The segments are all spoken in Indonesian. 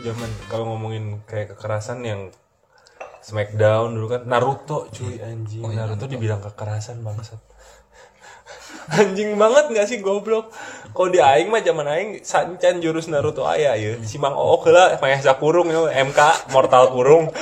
zaman kalau ngomongin kayak kekerasan yang Smackdown dulu kan Naruto cuy anjing. Naruto dibilang kekerasan bangsat. Anjing banget nggak sih goblok? Kalau di aing mah zaman aing sancan jurus Naruto aya ya. Si Mang Oo lah mayasa kurung ya MK mortal kurung.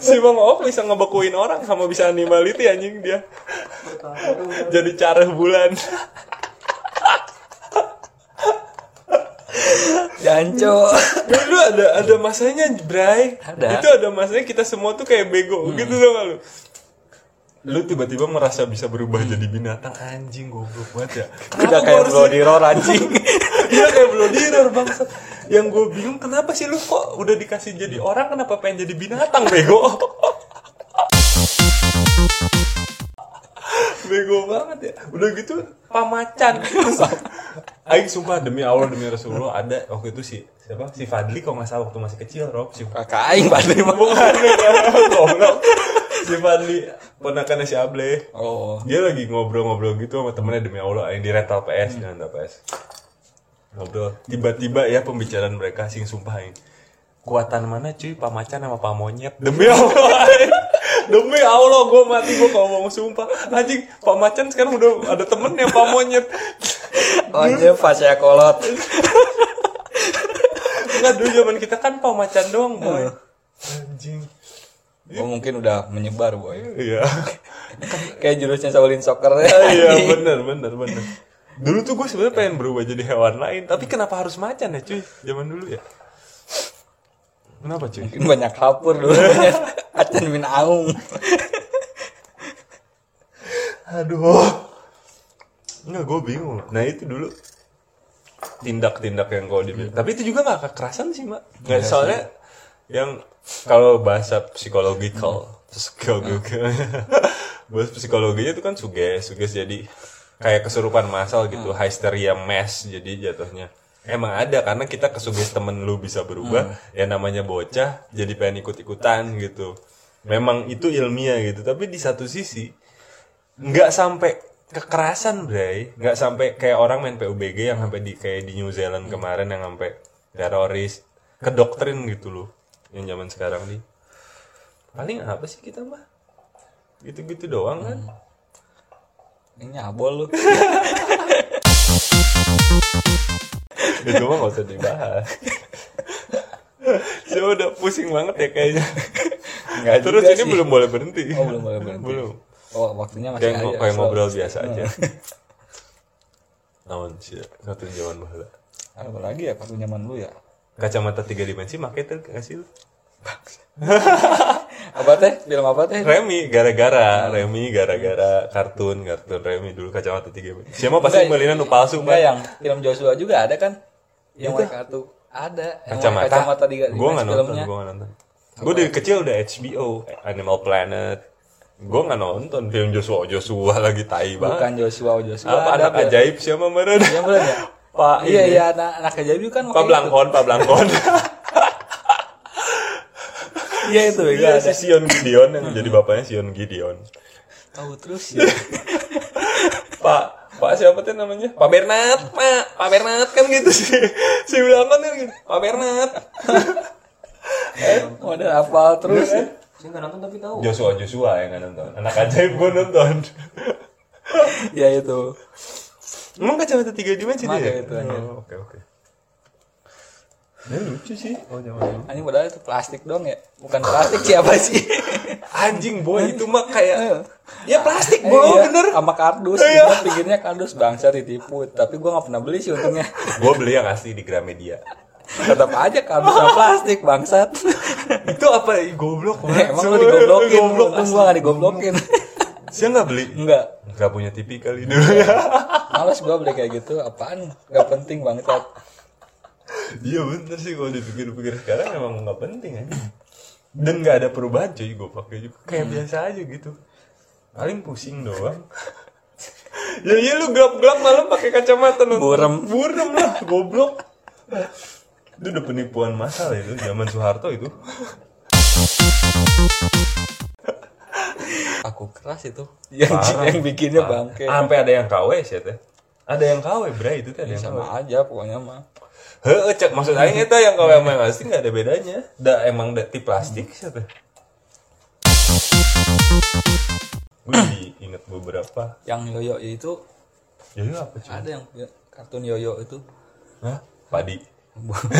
Si Mang Oo bisa ngebekuin orang sama bisa animality anjing dia. Jadi cara bulan Janco. dulu ada ada masanya Bray Ada. itu ada masanya kita semua tuh kayak bego gitu tau gak lu lu tiba-tiba merasa bisa berubah jadi binatang anjing goblok banget ya Udah kayak Bloody Roar anjing. Iya kayak bloody roar bangsa. Yang gue bingung kenapa sih lu kok udah dikasih jadi orang kenapa pengen jadi binatang bego? Bego banget ya. Udah gitu pamacan. Aing sumpah demi Allah demi Rasulullah ada waktu itu si siapa si Fadli kok nggak salah waktu masih kecil Rob si Kakak aing Padli mah. bukan goblok. si Fadli ponakannya si Able Oh. dia lagi ngobrol-ngobrol gitu sama temennya demi Allah yang di rental PS di rental PS ngobrol tiba-tiba ya pembicaraan mereka sing sumpah ini kuatan mana cuy pamacan sama pamonyet demi Allah demi Allah gue mati gue kalau ngomong sumpah. Anjing pamacan sekarang udah ada temen yang pamonyet Oh iya pas saya kolot. enggak dulu zaman kita kan pamacan doang boy. Anjing. Oh mungkin udah menyebar boy. iya. Kayak jurusnya Shaolin Soccer. Ya. iya bener bener bener. Dulu tuh gue sebenarnya pengen berubah jadi hewan lain tapi kenapa harus macan ya cuy? Zaman dulu ya kenapa cuy Mungkin banyak hapur dulu. Banyak acan min aung. aduh. Nggak gue bingung. Nah itu dulu. Tindak-tindak yang kau dibilang. Tapi itu juga nggak kekerasan sih mak nggak soalnya yang kalau bahasa psikologikal psikologi bahasa psikologinya itu kan suges suges jadi kayak kesurupan massal gitu hysteria mass jadi jatuhnya emang ada karena kita kesuges temen lu bisa berubah ya namanya bocah jadi pengen ikut-ikutan gitu. Memang itu ilmiah gitu tapi di satu sisi nggak sampai kekerasan bray. Nggak sampai kayak orang main PUBG yang sampai di kayak di New Zealand kemarin yang sampai teroris kedoktrin gitu loh yang zaman sekarang nih. Paling apa sih kita mah gitu-gitu doang kan? Ini nyabol lu. itu mah gak usah dibahas Saya udah pusing banget ya kayaknya Enggak terus ini sih. belum boleh berhenti Oh belum boleh berhenti. belum Oh waktunya masih kayak, ada. kayak ngobrol biasa aja naon sih satu zaman bahala Apa lagi ya kartu nyaman lu ya? kacamata tiga dimensi make tuh kasih lu Apa teh? Film apa teh? Remi gara-gara Remi gara-gara kartun kartun Remi dulu kacamata tiga dimensi siapa pasti beliin nu palsu Pak. yang film Joshua juga ada kan? Yang Itu? mereka tuh ada. Kacamata kacamata tiga gue nggak nonton gue nggak nonton gue dari kecil udah HBO Animal Planet gue nggak nonton film Joshua Joshua lagi tai Bukan banget Joshua, Joshua. apa ada, anak ajaib siapa mana Iya bener ya? Pak Iya iya anak anak ajaib kan Pak Blangkon Pak Blangkon gitu. Iya itu ya. Ada. si Sion Gideon yang jadi bapaknya Sion Gideon Tahu terus ya. Pak Pak siapa tuh namanya? Pak Bernat, Pak, Pak Bernat kan gitu sih. Si Blangkon kan gitu. Pak Bernat. Oh, ada hafal terus ya. Saya nggak nonton tapi tahu. Joshua Joshua yang nggak nonton. Anak ajaib gue nonton. Ya itu. Emang kacamata tiga dimensi dia? itu aja. Oh, Oke oke. Ini lucu sih. Oh dulu. Anjing padahal itu plastik dong ya. Bukan plastik siapa sih? Anjing boy itu mah kayak ya plastik boy Iya, bener. Sama kardus. Iya. Gua pikirnya kardus bangsa ditipu. Tapi gua nggak pernah beli sih untungnya. Gue beli yang asli di Gramedia. Tetap aja kardus sama plastik bangsat. itu apa? Goblok banget. Emang lu digoblokin. Goblok. Gua nggak digoblokin. Saya nggak beli. Enggak. Nggak punya TV kali dulu ya. Males gua beli kayak gitu. Apaan? Gak penting bangsat. Iya bener sih kalau dipikir-pikir sekarang emang nggak penting aja. Dan nggak ada perubahan cuy gue pakai juga kayak biasa aja gitu. Paling pusing doang. ya iya lu gelap-gelap malam pakai kacamata nonton. Burem. Burem lah, goblok. Itu udah penipuan masal itu zaman Soeharto itu. Aku keras itu. Yang Parah. yang bikinnya Parah. bangke. Sampai ada yang KW sih teh. Ada yang KW bray itu teh ada yang KW. Sama aja pokoknya mah. Heeh, cek maksud aing eta yang kalau yang main asli nggak ada bedanya. Da emang da, ti plastik siapa? Gue inget beberapa. Yang yoyo itu Jadi apa cuy? ada yang punya kartun yoyo itu. Hah? Padi.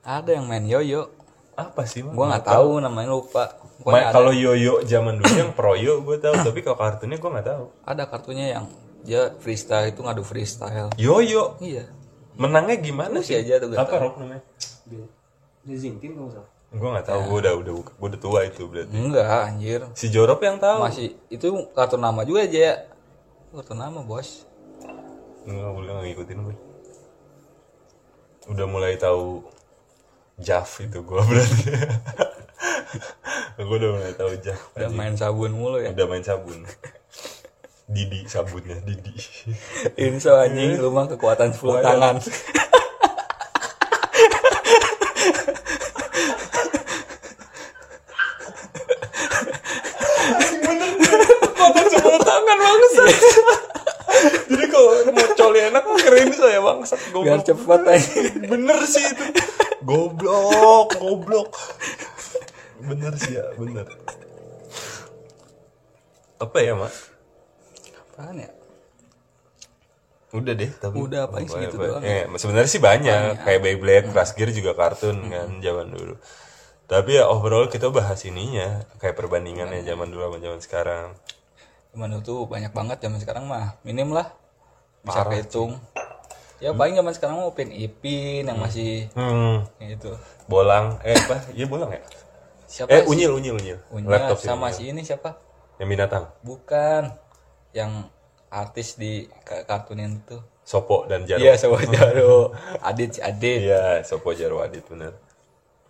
Ada yang main yoyo. Apa sih? Gua nggak tahu namanya lupa. Pokoknya kalau yoyo zaman dulu yang proyo gue tahu, tapi kalau kartunnya gue nggak tahu. ada kartunya yang dia freestyle itu ngadu freestyle. Yoyo Iya. menangnya gimana sih? aja tuh gak Apa tahu. Rob namanya? Di Zintin kalau salah. Gue nggak tahu. Gue udah udah gue udah tua itu berarti. Enggak anjir. Si Jorop yang tahu. Masih itu kartun nama juga aja ya. Kartun nama, Bos. Enggak boleh nggak ngikutin gue. Udah mulai tahu Jav itu gue berarti. gue udah mulai tahu Jav. Udah main sabun mulu ya. Udah main sabun. Didi sabunnya Didi. Inso anjing lu mah kekuatan 10 tangan. Kekuatan sepuluh tangan bangsa. Jadi kalau mau coli enak keren saya bangsa. Biar Goblok. cepet aja. Bener sih itu. Goblok, goblok. Bener sih ya, bener. Apa ya, Mak? Apaan ya? Udah deh, tapi Udah, paling segitu doang. Eh, sebenarnya sih banyak, kayak Beyblade, Crash Gear juga kartun kan zaman dulu. Tapi ya overall kita bahas ininya, kayak perbandingannya zaman dulu sama zaman sekarang. Cuman itu banyak banget zaman sekarang mah. Minim lah. Bisa kehitung. Ya paling zaman sekarang mau Upin Ipin yang masih Hmm, gitu. bolang, eh apa? Iya bolang ya? Siapa Eh, sih? unyil, unyil, unyil. Unyil Laptop sih, sama si ini siapa? Yang binatang. Bukan. Yang artis di ka- kartunin itu. Sopo dan Jarwo. Iya, sama Jaro. Adit si Adit. Iya, Sopo Jarwo Adit bener.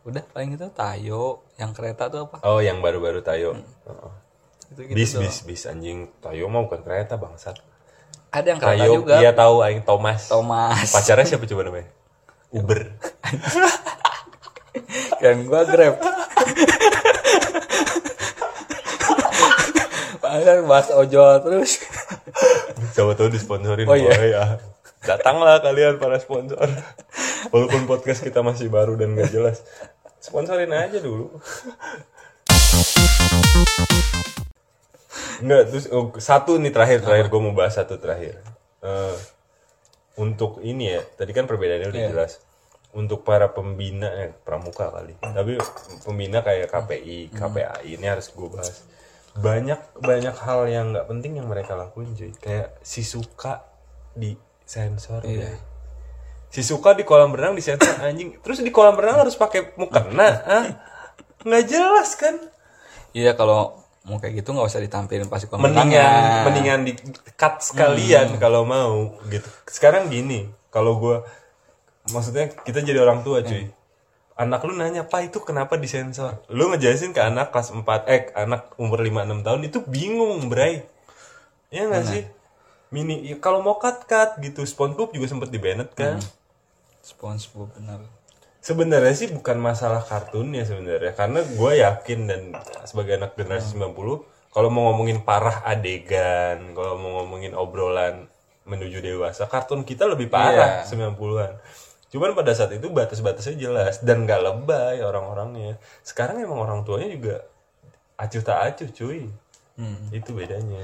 Udah paling itu Tayo, yang kereta tuh apa? Oh, yang baru-baru Tayo. Oh. Itu gitu bis, doang. bis, bis anjing. Tayo mah bukan kereta bangsat. Ada yang kereta Tayo, juga. iya tahu aing Thomas. Thomas. Pacarnya siapa coba namanya? Uber. Dan gua Grab. Padahal bahas ojol terus. Coba tahu disponsorin Oh, iya. ya. Datanglah kalian para sponsor. Walaupun podcast kita masih baru dan gak jelas. Sponsorin aja dulu. Enggak, terus oh, satu nih terakhir terakhir gue mau bahas satu terakhir. Eh, untuk ini ya, tadi kan perbedaannya udah Iya. jelas. Untuk para pembina eh pramuka kali. Tapi pembina kayak KPI, KPAI ini harus gue bahas. Banyak banyak hal yang nggak penting yang mereka lakuin cuy. Kayak si suka di sensor Iya. ya. Si suka di kolam renang di sensor anjing. Terus di kolam renang harus pakai mukena, ah? Nggak jelas kan? Iya kalau mau kayak gitu nggak usah ditampilin pas kolam mendingan renangnya. mendingan di cut sekalian kalau mau gitu sekarang gini kalau gua maksudnya kita jadi orang tua cuy anak lu nanya pak itu kenapa disensor? Lu ngejelasin ke anak kelas 4 eh anak umur 5-6 tahun itu bingung bray. Ya nggak sih? Mini ya, kalau mau cut cut gitu SpongeBob juga sempet di banned kan? SpongeBob benar. Sebenarnya sih bukan masalah kartunnya sebenarnya karena gue yakin dan sebagai anak generasi 90 kalau mau ngomongin parah adegan, kalau mau ngomongin obrolan menuju dewasa, kartun kita lebih parah 90-an. Cuman pada saat itu batas-batasnya jelas dan gak lebay orang-orangnya. Sekarang emang orang tuanya juga acuh tak acuh cuy. Itu bedanya.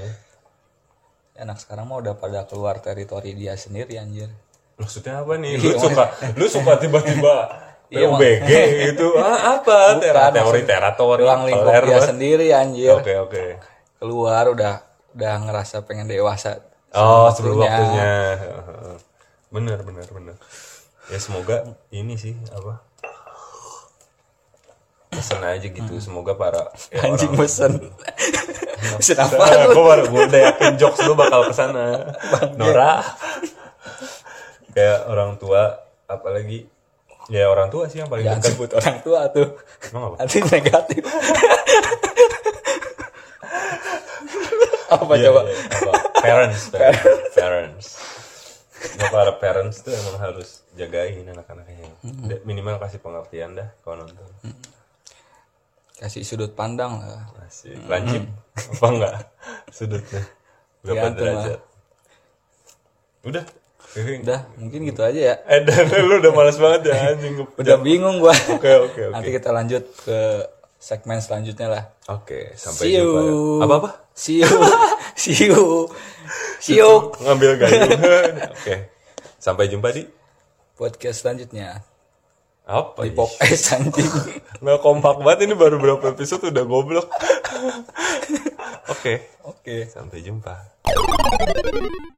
Anak sekarang mah udah pada keluar teritori dia sendiri anjir. Maksudnya apa nih? Lu suka lu suka tiba-tiba Iya, PUBG gitu. Ah, apa? Bukan, teori teratori. Ruang lingkup dia sendiri anjir. Oke, oke. Keluar udah udah ngerasa pengen dewasa. Oh, sebelum waktunya. Bener, bener, bener. Ya semoga ini sih apa? Pesan aja gitu. Semoga para ya, Anjing orang- apa? Nah, gue baru gue udah yakin jokes lu bakal ke sana Nora kayak orang tua apalagi ya orang tua sih yang paling Jangan dekat sebut orang tua tuh. emang apa Nanti negatif. apa Iya, coba? apa? parents parents, parents. Nah, para parents tuh emang harus jagain anak-anaknya Da- minimal kasih pengertian dah kalau nonton Kasih sudut pandang lah. masih lancip apa enggak sudutnya berapa lah. derajat udah Udah, mungkin gitu aja ya. Eh dan lu udah males banget ya anjing. Udah bingung gua. Oke oke oke. Nanti kita lanjut ke segmen selanjutnya lah. Oke, sampai See jumpa. Apa apa? See you. See you. See you. Ngambil gayungan. Oke. Sampai jumpa di Podcast selanjutnya. apa? Di? Pop S anjing. Nggak kompak banget ini baru berapa episode udah goblok. Oke, Oke. sampai jumpa.